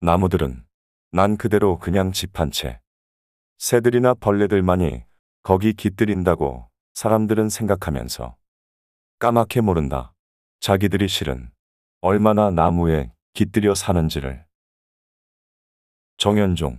나무들은 난 그대로 그냥 집 한 채. 새들이나 벌레들만이 거기 깃들인다고 사람들은 생각하면서 까맣게 모른다. 자기들이 실은 얼마나 나무에 깃들여 사는지를. 정현종